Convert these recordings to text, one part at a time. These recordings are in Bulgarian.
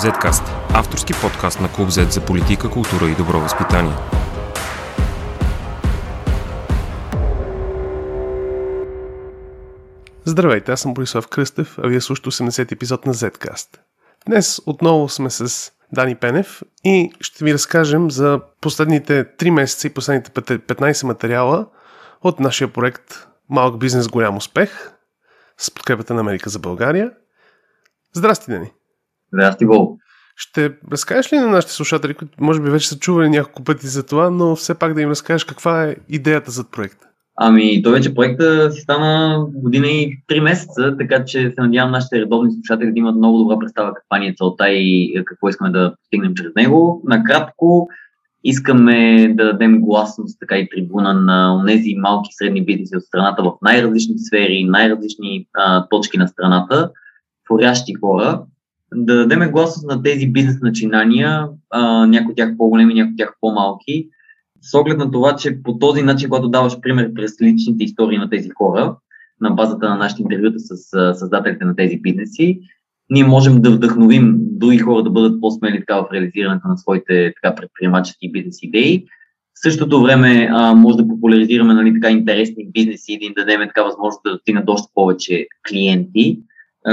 Zcast – авторски подкаст на Клуб Z за политика, култура и добро възпитание. Здравейте, аз съм Борислав Кръстев, а вие слушате 80 епизод на Zcast. Днес отново сме с Дани Пенев и ще ви разкажем за последните 3 месеца и последните 15 материала от нашия проект Малък бизнес, голям успех с подкрепата на Америка за България. Здрасти, Дани! Здрасти, Бол! Ще разкажеш ли на нашите слушатели, които може би вече са чували няколко пъти за това, но все пак да им разкажеш каква е идеята зад проекта? Ами, то вече проекта си стана година и три месеца, така че се надявам нашите редовни слушатели да имат много добра представа каква ни е целта и какво искаме да постигнем чрез него. Накратко, искаме да дадем гласност, така и трибуна на тези малки и средни бизнеси от страната в най-различни сфери, най-различни а, точки на страната, творящи хора, да дадем гласност на тези бизнес начинания, някои от тях по-големи, някои от тях по-малки, с оглед на това, че по този начин, когато даваш пример през личните истории на тези хора, на базата на нашите интервюта с създателите на тези бизнеси, ние можем да вдъхновим други хора да бъдат по-смели така в реализирането на своите така, предприемачески бизнес идеи. В същото време а, може да популяризираме нали, така интересни бизнеси и да им дадем така възможност да достигнат още повече клиенти,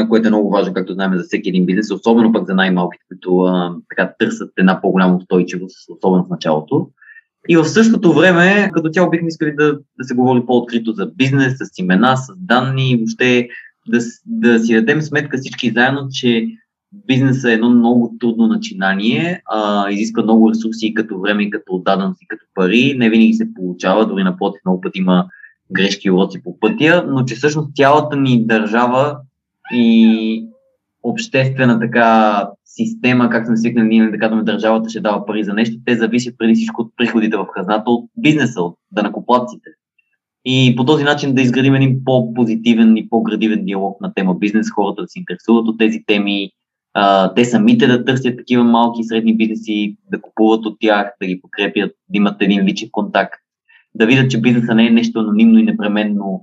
което е много важно, както знаем, за всеки един бизнес, особено пък за най-малките, които а, така, търсят една по-голяма устойчивост, особено в началото. И в същото време, като цяло бихме искали да, да се говори по-открито за бизнес, с имена, с данни, въобще да, да си дадем сметка всички заедно, че бизнесът е едно много трудно начинание, а, изисква много ресурси и като време, и като отдаденост, и като пари. Не винаги се получава, дори напротив, много пъти има грешки и уроци по пътя, но че всъщност цялата ни държава и обществена така система, как сме свикнали ние да казваме държавата ще дава пари за нещо, те зависят преди всичко от приходите в хазната, от бизнеса, от данакоплатците. И по този начин да изградим един по-позитивен и по-градивен диалог на тема бизнес, хората да се интересуват от тези теми, те самите да търсят такива малки и средни бизнеси, да купуват от тях, да ги подкрепят, да имат един личен контакт, да видят, че бизнеса не е нещо анонимно и непременно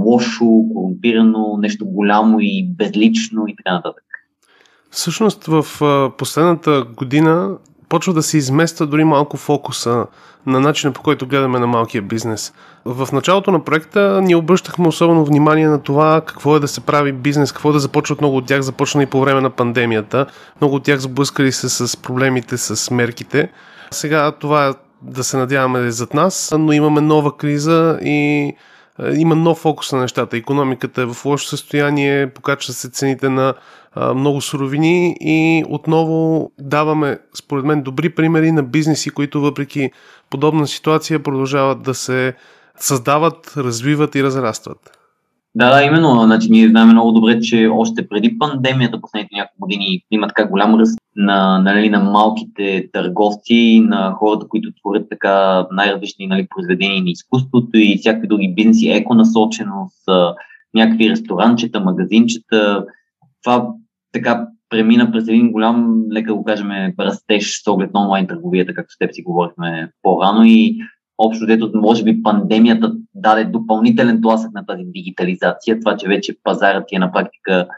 лошо, корумпирано, нещо голямо и безлично и така нататък. Всъщност в последната година почва да се измества дори малко фокуса на начина по който гледаме на малкия бизнес. В началото на проекта ни обръщахме особено внимание на това какво е да се прави бизнес, какво е да започват много от тях, започна и по време на пандемията. Много от тях сблъскали се с проблемите, с мерките. Сега това да се надяваме е зад нас, но имаме нова криза и има нов фокус на нещата. Економиката е в лошо състояние, покачват се цените на много суровини и отново даваме, според мен, добри примери на бизнеси, които въпреки подобна ситуация продължават да се създават, развиват и разрастват. Да, да, именно. Значи, ние знаем много добре, че още преди пандемията, последните няколко години, има така голям ръст на, нали, на малките търговци, на хората, които творят така най-различни нали, произведения на изкуството и всякакви други бизнеси, еконасоченост, някакви ресторанчета, магазинчета. Това така премина през един голям, лека го кажем, растеж с оглед на онлайн търговията, както с теб си говорихме по-рано и общо дето, може би пандемията даде допълнителен тласък на тази дигитализация, това, че вече пазарът е на практика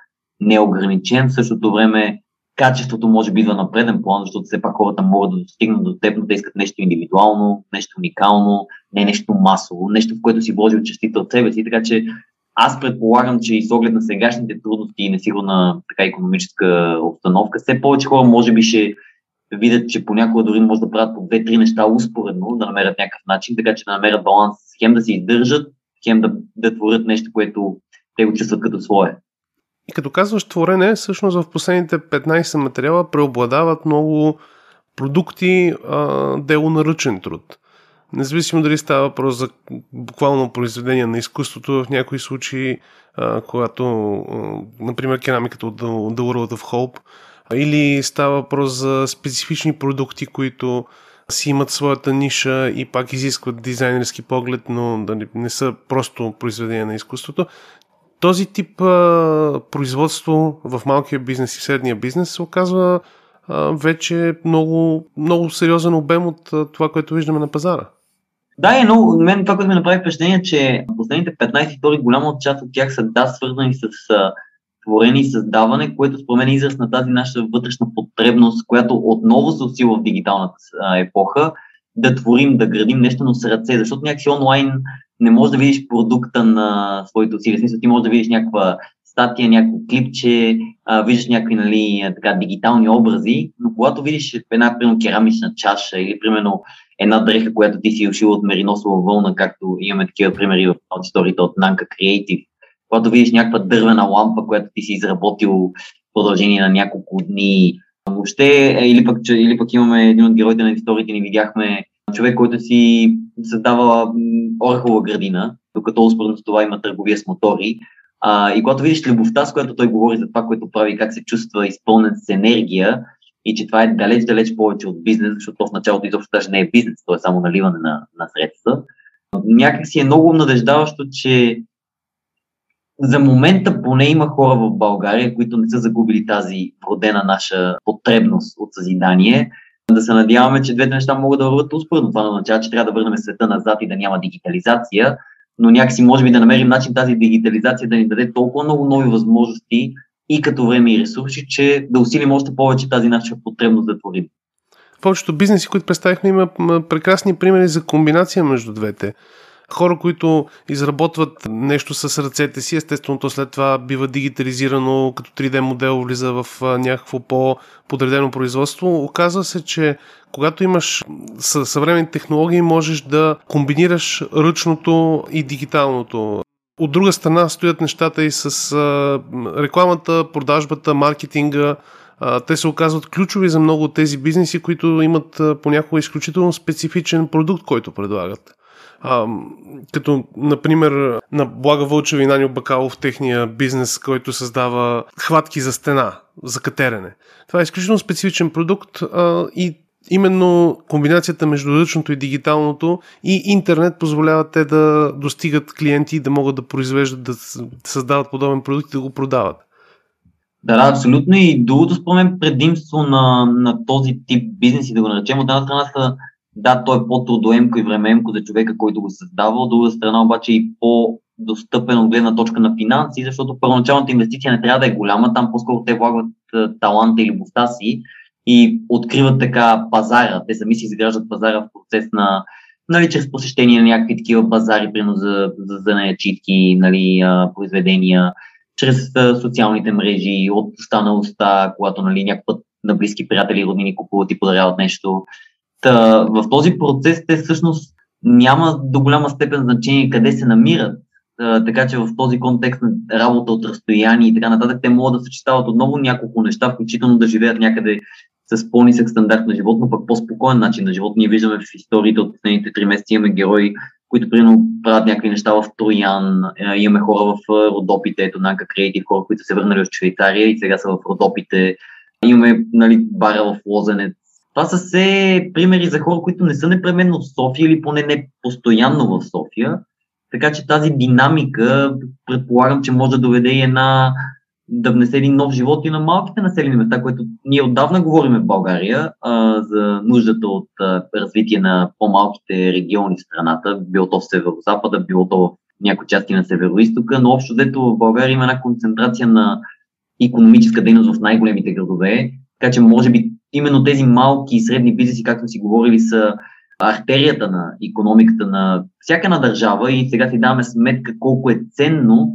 неограничен, в същото време качеството може би идва на преден план, защото все пак хората могат да достигнат до теб, но те искат нещо индивидуално, нещо уникално, не нещо масово, нещо, в което си вложил частица от себе си, така че аз предполагам, че и с оглед на сегашните трудности и несигурна така економическа обстановка, все повече хора може би ще видят, че понякога дори може да правят по две-три неща успоредно, да намерят някакъв начин, така че да намерят баланс, хем да се издържат, хем да, да творят нещо, което те го чувстват като свое. И като казваш творене, всъщност в последните 15 материала преобладават много продукти, дело на ръчен труд. Независимо дали става въпрос за буквално произведение на изкуството, в някои случаи, а, когато, а, например, керамиката от World of Hope, или става въпрос за специфични продукти, които си имат своята ниша и пак изискват дизайнерски поглед, но да не са просто произведения на изкуството. Този тип а, производство в малкия бизнес и средния бизнес се оказва а, вече много, много сериозен обем от а, това, което виждаме на пазара. Да, е, но мен това, което ми направи впечатление, че последните 15 истории, голяма част от тях са да, свързани с творение и създаване, което според е израз на тази наша вътрешна потребност, която отново се усила в дигиталната епоха, да творим, да градим нещо, но с ръце, защото някакси онлайн не можеш да видиш продукта на своите усилия. Смисъл, ти можеш да видиш някаква статия, някакво клипче, а, виждаш някакви нали, така, дигитални образи, но когато видиш една, примерно, керамична чаша или, примерно, една дреха, която ти си ушила от мериносова вълна, както имаме такива примери в историята от Nanka Creative, когато видиш някаква дървена лампа, която ти си изработил в продължение на няколко дни, въобще, е, или пък, или пък имаме един от героите на историите ни видяхме човек, който си създава орехова градина, докато успоредно с това има търговия с мотори. А, и когато видиш любовта, с която той говори за това, което прави, как се чувства изпълнен с енергия и че това е далеч-далеч повече от бизнес, защото в началото изобщо даже не е бизнес, то е само наливане на, на средства. Някак си е много надеждаващо, че за момента поне има хора в България, които не са загубили тази родена наша потребност от съзидание. Да се надяваме, че двете неща могат да върват успоредно. Това означава, че трябва да върнем света назад и да няма дигитализация, но някакси може би да намерим начин тази дигитализация да ни даде толкова много нови възможности и като време и ресурси, че да усилим още повече тази наша потребност да творим. В повечето бизнеси, които представихме, има прекрасни примери за комбинация между двете. Хора, които изработват нещо с ръцете си, естествено то след това бива дигитализирано, като 3D модел влиза в някакво по-подредено производство. Оказва се, че когато имаш съвременни технологии, можеш да комбинираш ръчното и дигиталното. От друга страна стоят нещата и с рекламата, продажбата, маркетинга. Те се оказват ключови за много от тези бизнеси, които имат понякога изключително специфичен продукт, който предлагат. А, като, например, на Блага Вълчева и Наню Бакалов, техния бизнес, който създава хватки за стена, за катерене. Това е изключително специфичен продукт а, и именно комбинацията между ръчното и дигиталното и интернет позволява те да достигат клиенти и да могат да произвеждат, да създават подобен продукт и да го продават. Да, да, абсолютно. И другото, спомен, предимство на, на този тип бизнес и да го наречем, от една страна са да, той е по-трудоемко и времеемко за човека, който го създава, от друга страна обаче и по-достъпен от гледна точка на финанси, защото първоначалната инвестиция не трябва да е голяма, там по-скоро те влагат таланта и любовта си и откриват така пазара. Те сами си изграждат пазара в процес на нали, чрез посещение на някакви такива базари, примерно за, за, за наячитки, нали, произведения, чрез социалните мрежи, от уста, когато нали, някакъв път на близки приятели и роднини купуват и подаряват нещо. Та, в този процес те всъщност няма до голяма степен значение къде се намират, така че в този контекст на работа от разстояние и така нататък, те могат да съчетават отново няколко неща, включително да живеят някъде с по-нисък стандарт на живот, но пък по-спокоен начин на живот. Ние виждаме в историите от последните три месеца имаме герои, които примерно правят някакви неща в Троян, имаме хора в Родопите, ето Нанка Креатив, хора, които се върнали от Швейцария и сега са в Родопите. Имаме нали, бара в Лозенец, това са все примери за хора, които не са непременно в София или поне не постоянно в София. Така че тази динамика, предполагам, че може да доведе и една да внесе един нов живот и на малките населени места, което ние отдавна говорим в България а, за нуждата от а, развитие на по-малките региони в страната, било то в северо-запада, било то в някои части на северо-истока, но общо взето в България има една концентрация на економическа дейност в най-големите градове, така че може би именно тези малки и средни бизнеси, както си говорили, са артерията на економиката на всяка една държава и сега си даваме сметка колко е ценно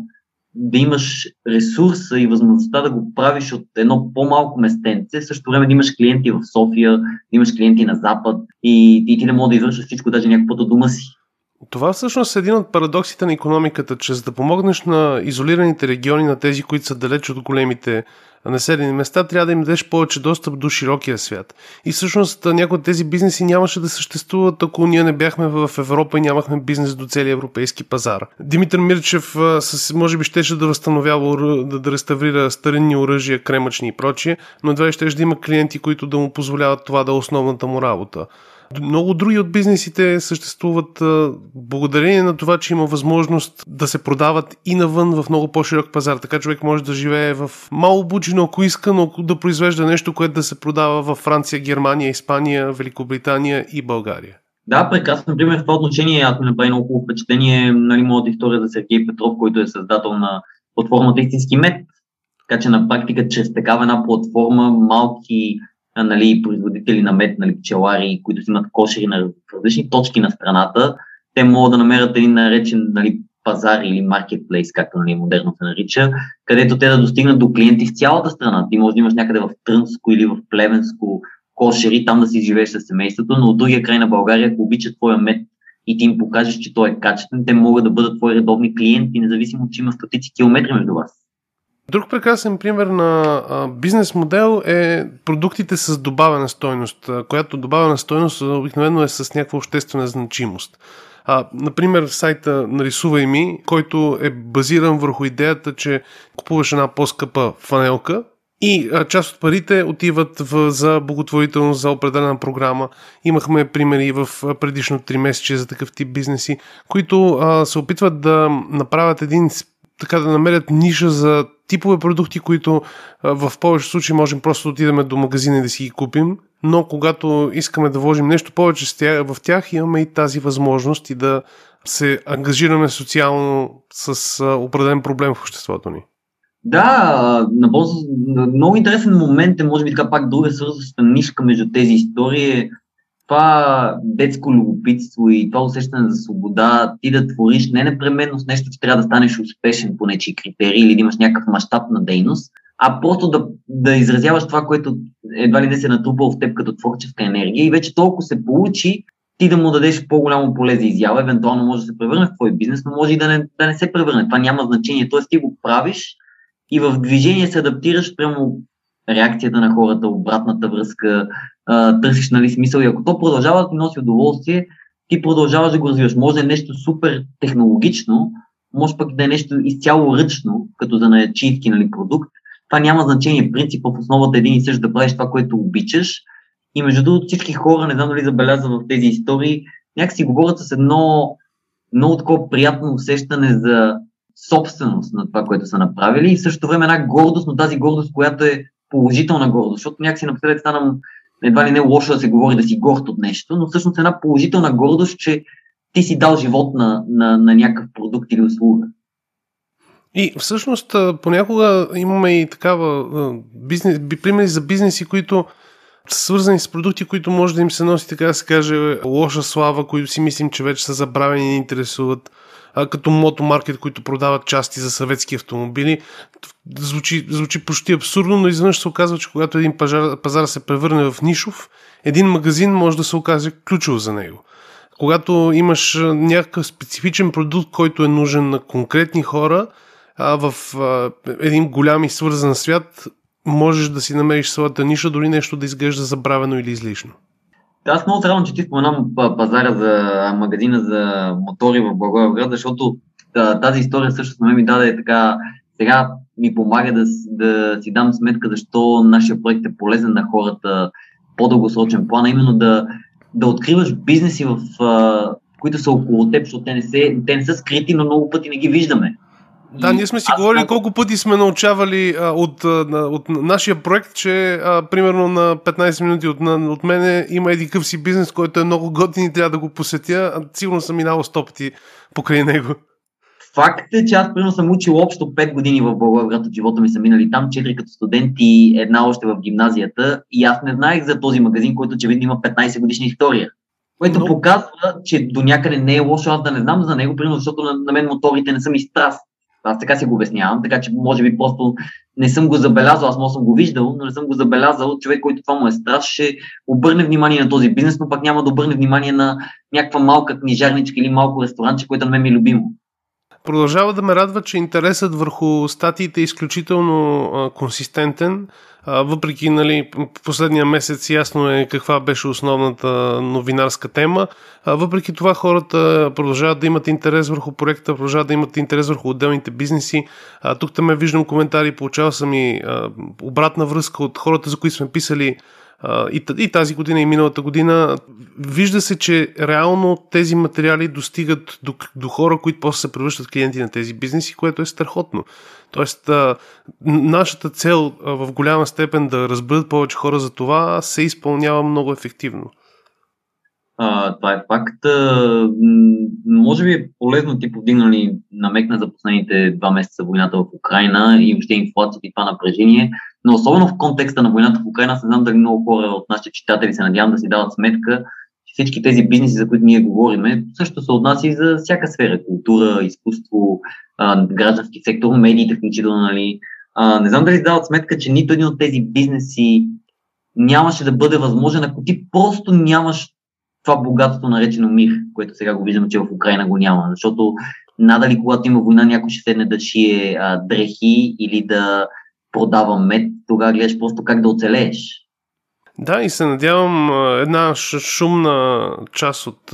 да имаш ресурса и възможността да го правиш от едно по-малко местенце, също време да имаш клиенти в София, да имаш клиенти на Запад и, и ти не можеш да извършиш всичко, даже някакво дома си. Това всъщност е един от парадоксите на економиката, че за да помогнеш на изолираните региони, на тези, които са далеч от големите населени места, трябва да им дадеш повече достъп до широкия свят. И всъщност някои от тези бизнеси нямаше да съществуват, ако ние не бяхме в Европа и нямахме бизнес до целия европейски пазар. Димитър Мирчев може би щеше да възстановява, да, да реставрира старинни оръжия, кремъчни и прочие, но едва ще да има клиенти, които да му позволяват това да е основната му работа. Много други от бизнесите съществуват благодарение на това, че има възможност да се продават и навън в много по-широк пазар. Така човек може да живее в мало бучино, ако иска, но да произвежда нещо, което да се продава в Франция, Германия, Испания, Великобритания и България. Да, прекрасно. Пример в това отношение, ми направи много хубаво впечатление, нали, моята история за Сергей Петров, който е създател на платформата Истински мед, Така че на практика чрез такава една платформа малки нали, производители на мед, нали, пчелари, които имат кошери на различни точки на страната, те могат да намерят един наречен нали, пазар или маркетплейс, както нали, модерно се нарича, където те да достигнат до клиенти в цялата страна. Ти може да имаш някъде в Трънско или в Плевенско кошери, там да си живееш с семейството, но от другия край на България, ако обичат твоя мед и ти им покажеш, че той е качествен, те могат да бъдат твои редовни клиенти, независимо, че има стотици километри между вас. Друг прекрасен пример на бизнес модел е продуктите с добавена стойност, която добавена стойност обикновено е с някаква обществена значимост. А, например, сайта Нарисувай ми, който е базиран върху идеята, че купуваш една по-скъпа фанелка и а, част от парите отиват в, за благотворителност, за определена програма. Имахме примери в предишно 3 месече за такъв тип бизнеси, които а, се опитват да направят един така да намерят ниша за типове продукти, които в повечето случаи можем просто да отидем до магазина и да си ги купим, но когато искаме да вложим нещо повече в тях, имаме и тази възможност и да се ангажираме социално с определен проблем в обществото ни. Да, много интересен момент е, може би така пак друга свързваща нишка между тези истории е това детско любопитство и това усещане за свобода, ти да твориш не непременно с нещо, че трябва да станеш успешен по нечи критерии или да имаш някакъв мащаб на дейност, а просто да, да изразяваш това, което едва ли не се натрупал в теб като творческа енергия и вече толкова се получи, ти да му дадеш по-голямо поле за изява, евентуално може да се превърне в твой бизнес, но може и да не, да не се превърне. Това няма значение. Тоест ти го правиш и в движение се адаптираш прямо реакцията на хората, обратната връзка, а, търсиш нали, смисъл и ако то продължава да ти носи удоволствие, ти продължаваш да го развиваш. Може да е нещо супер технологично, може пък да е нещо изцяло ръчно, като за наячийски нали, продукт. Това няма значение. Принципа в основата е един и същ да правиш това, което обичаш. И между другото всички хора, не знам дали забелязва в тези истории, някакси говорят с едно много такова приятно усещане за собственост на това, което са направили и в същото време една гордост, но тази гордост, която е положителна гордост, защото някакси напоследък стана едва ли не лошо да се говори да си горд от нещо, но всъщност една положителна гордост, че ти си дал живот на, на, на някакъв продукт или услуга. И всъщност понякога имаме и такава бизнес, примери за бизнеси, които са свързани с продукти, които може да им се носи, така да се каже, лоша слава, които си мислим, че вече са забравени и не интересуват като мотомаркет, които продават части за съветски автомобили. Звучи, звучи почти абсурдно, но изведнъж се оказва, че когато един пазар, пазар се превърне в нишов, един магазин може да се окаже ключов за него. Когато имаш някакъв специфичен продукт, който е нужен на конкретни хора, а в а, един голям и свързан свят, можеш да си намериш своята ниша, дори нещо да изглежда забравено или излишно. Аз много се че ти споменам пазара за магазина за мотори в Благоевград, защото тази история също на ми даде така, сега ми помага да, да си дам сметка защо нашия проект е полезен на хората по-дългосрочен план, а именно да, да откриваш бизнеси, в, които са около теб, защото те не, се, те не са скрити, но много пъти не ги виждаме. Да, ние сме си говорили колко пъти сме научавали а, от, а, от нашия проект, че а, примерно на 15 минути от, на, от мене има един къв си бизнес, който е много готин и трябва да го посетя. А, сигурно съм минал 100 пъти покрай него. Факт е, че аз примерно съм учил общо 5 години в Благоевград от живота ми са минали там, 4 като студент и една още в гимназията. И аз не знаех за този магазин, който очевидно има 15 годишна история. Което Но... показва, че до някъде не е лошо аз да не знам за него, примерно защото на, на мен моторите не са ми страст. Аз така си го обяснявам, така че може би просто не съм го забелязал, аз може съм го виждал, но не съм го забелязал. Човек, който това му е страст, ще обърне внимание на този бизнес, но пак няма да обърне внимание на някаква малка книжарничка или малко ресторанче, което на мен ми е любимо. Продължава да ме радва, че интересът върху статиите е изключително консистентен. Въпреки нали, последния месец ясно е каква беше основната новинарска тема. Въпреки това хората продължават да имат интерес върху проекта, продължават да имат интерес върху отделните бизнеси. Тук там виждам коментари, получавал съм и обратна връзка от хората, за които сме писали и, тази година и миналата година, вижда се, че реално тези материали достигат до, до хора, които после се превръщат клиенти на тези бизнеси, което е страхотно. Тоест, нашата цел в голяма степен да разберат повече хора за това се изпълнява много ефективно. А, това е факт. А, може би е полезно ти повдигнали намекна за последните два месеца войната в Украина и въобще инфлацията и това напрежение. Но особено в контекста на войната в Украина, не знам дали много хора от нашите читатели се надявам да си дават сметка, че всички тези бизнеси, за които ние говориме, също се отнася и за всяка сфера. Култура, изкуство, а, граждански сектор, медиите включително, нали. А, не знам дали си дават сметка, че нито един от тези бизнеси нямаше да бъде възможен, ако ти просто нямаш това богатство наречено мир, което сега го виждаме, че в Украина го няма. Защото надали когато има война, някой ще седне да шие а, дрехи или да продава мед, тогава гледаш просто как да оцелееш. Да, и се надявам една шумна част от,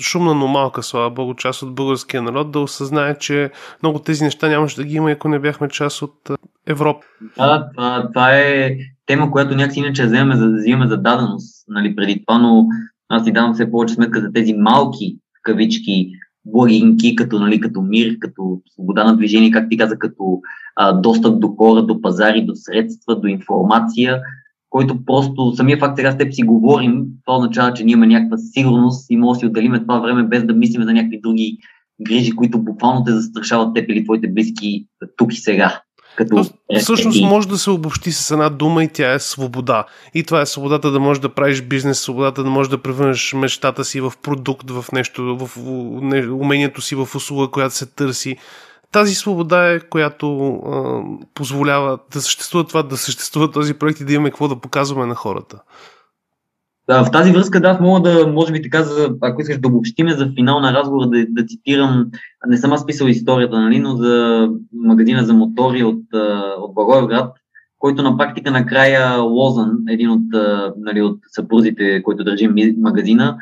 шумна, но малка, слава богу, част от българския народ да осъзнае, че много тези неща нямаше да ги има, ако не бяхме част от Европа. Да, това, това е тема, която някакси иначе вземаме за, взимаме за даденост нали, преди това, но аз си давам все повече сметка за тези малки кавички благинки, като, нали, като мир, като свобода на движение, как ти каза, като а, достъп до хора, до пазари, до средства, до информация, който просто самия факт сега с теб си говорим, това означава, че ние имаме някаква сигурност и може да си отделиме това време без да мислим за някакви други грижи, които буквално те застрашават теб или твоите близки тук и сега. Като всъщност може да се обобщи с една дума и тя е свобода. И това е свободата да можеш да правиш бизнес, свободата да можеш да превърнеш мечтата си в продукт, в нещо, в умението си в услуга, която се търси. Тази свобода е, която а, позволява да съществува това, да съществува този проект и да имаме какво да показваме на хората. В тази връзка, да, мога да, може би така, за, ако искаш да обобщиме за финал на разговора, да, да цитирам, не съм аз писал историята, нали, но за магазина за мотори от, от Благоевград, който на практика накрая Лозан, един от, нали, от съпрузите, който държи магазина,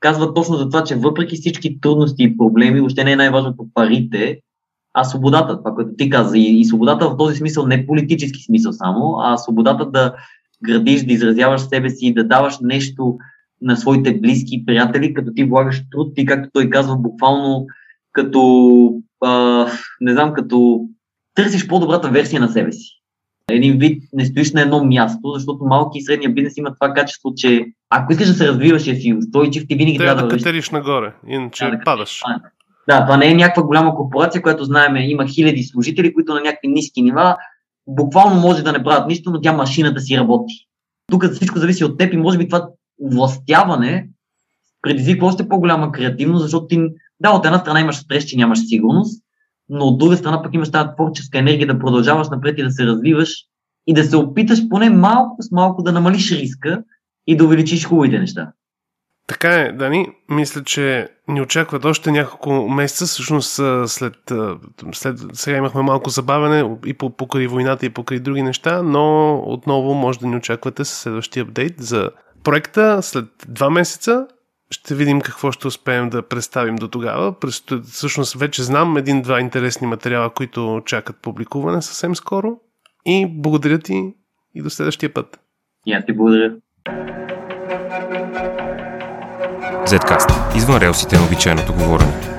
казва точно за това, че въпреки всички трудности и проблеми, въобще не е най-важното парите, а свободата, това, което ти каза. И, и свободата в този смисъл, не политически смисъл само, а свободата да градиш, да изразяваш себе си, да даваш нещо на своите близки и приятели, като ти влагаш труд и както той казва, буквално като, а, не знам, като търсиш по-добрата версия на себе си. Един вид не стоиш на едно място, защото малки и средния бизнес има това качество, че ако искаш да се развиваш и си устойчив, ти винаги трябва да, да катериш нагоре, иначе да, падаш. Да, това не е някаква голяма корпорация, която знаем, има хиляди служители, които на някакви ниски нива буквално може да не правят нищо, но тя машината си работи. Тук всичко зависи от теб и може би това властяване предизвиква още по-голяма креативност, защото ти, да, от една страна имаш стрес, че нямаш сигурност, но от друга страна пък имаш тази творческа енергия да продължаваш напред и да се развиваш и да се опиташ поне малко с малко да намалиш риска и да увеличиш хубавите неща. Така е, Дани. Мисля, че ни очакват още няколко месеца. Всъщност, след, след сега имахме малко забавене и по, покрай войната и покрай други неща, но отново може да ни очаквате с следващия апдейт за проекта. След два месеца ще видим какво ще успеем да представим до тогава. Всъщност вече знам един-два интересни материала, които чакат публикуване съвсем скоро. И благодаря ти и до следващия път. И аз ти благодаря. Zcast. Извън релсите на обичайното говорене.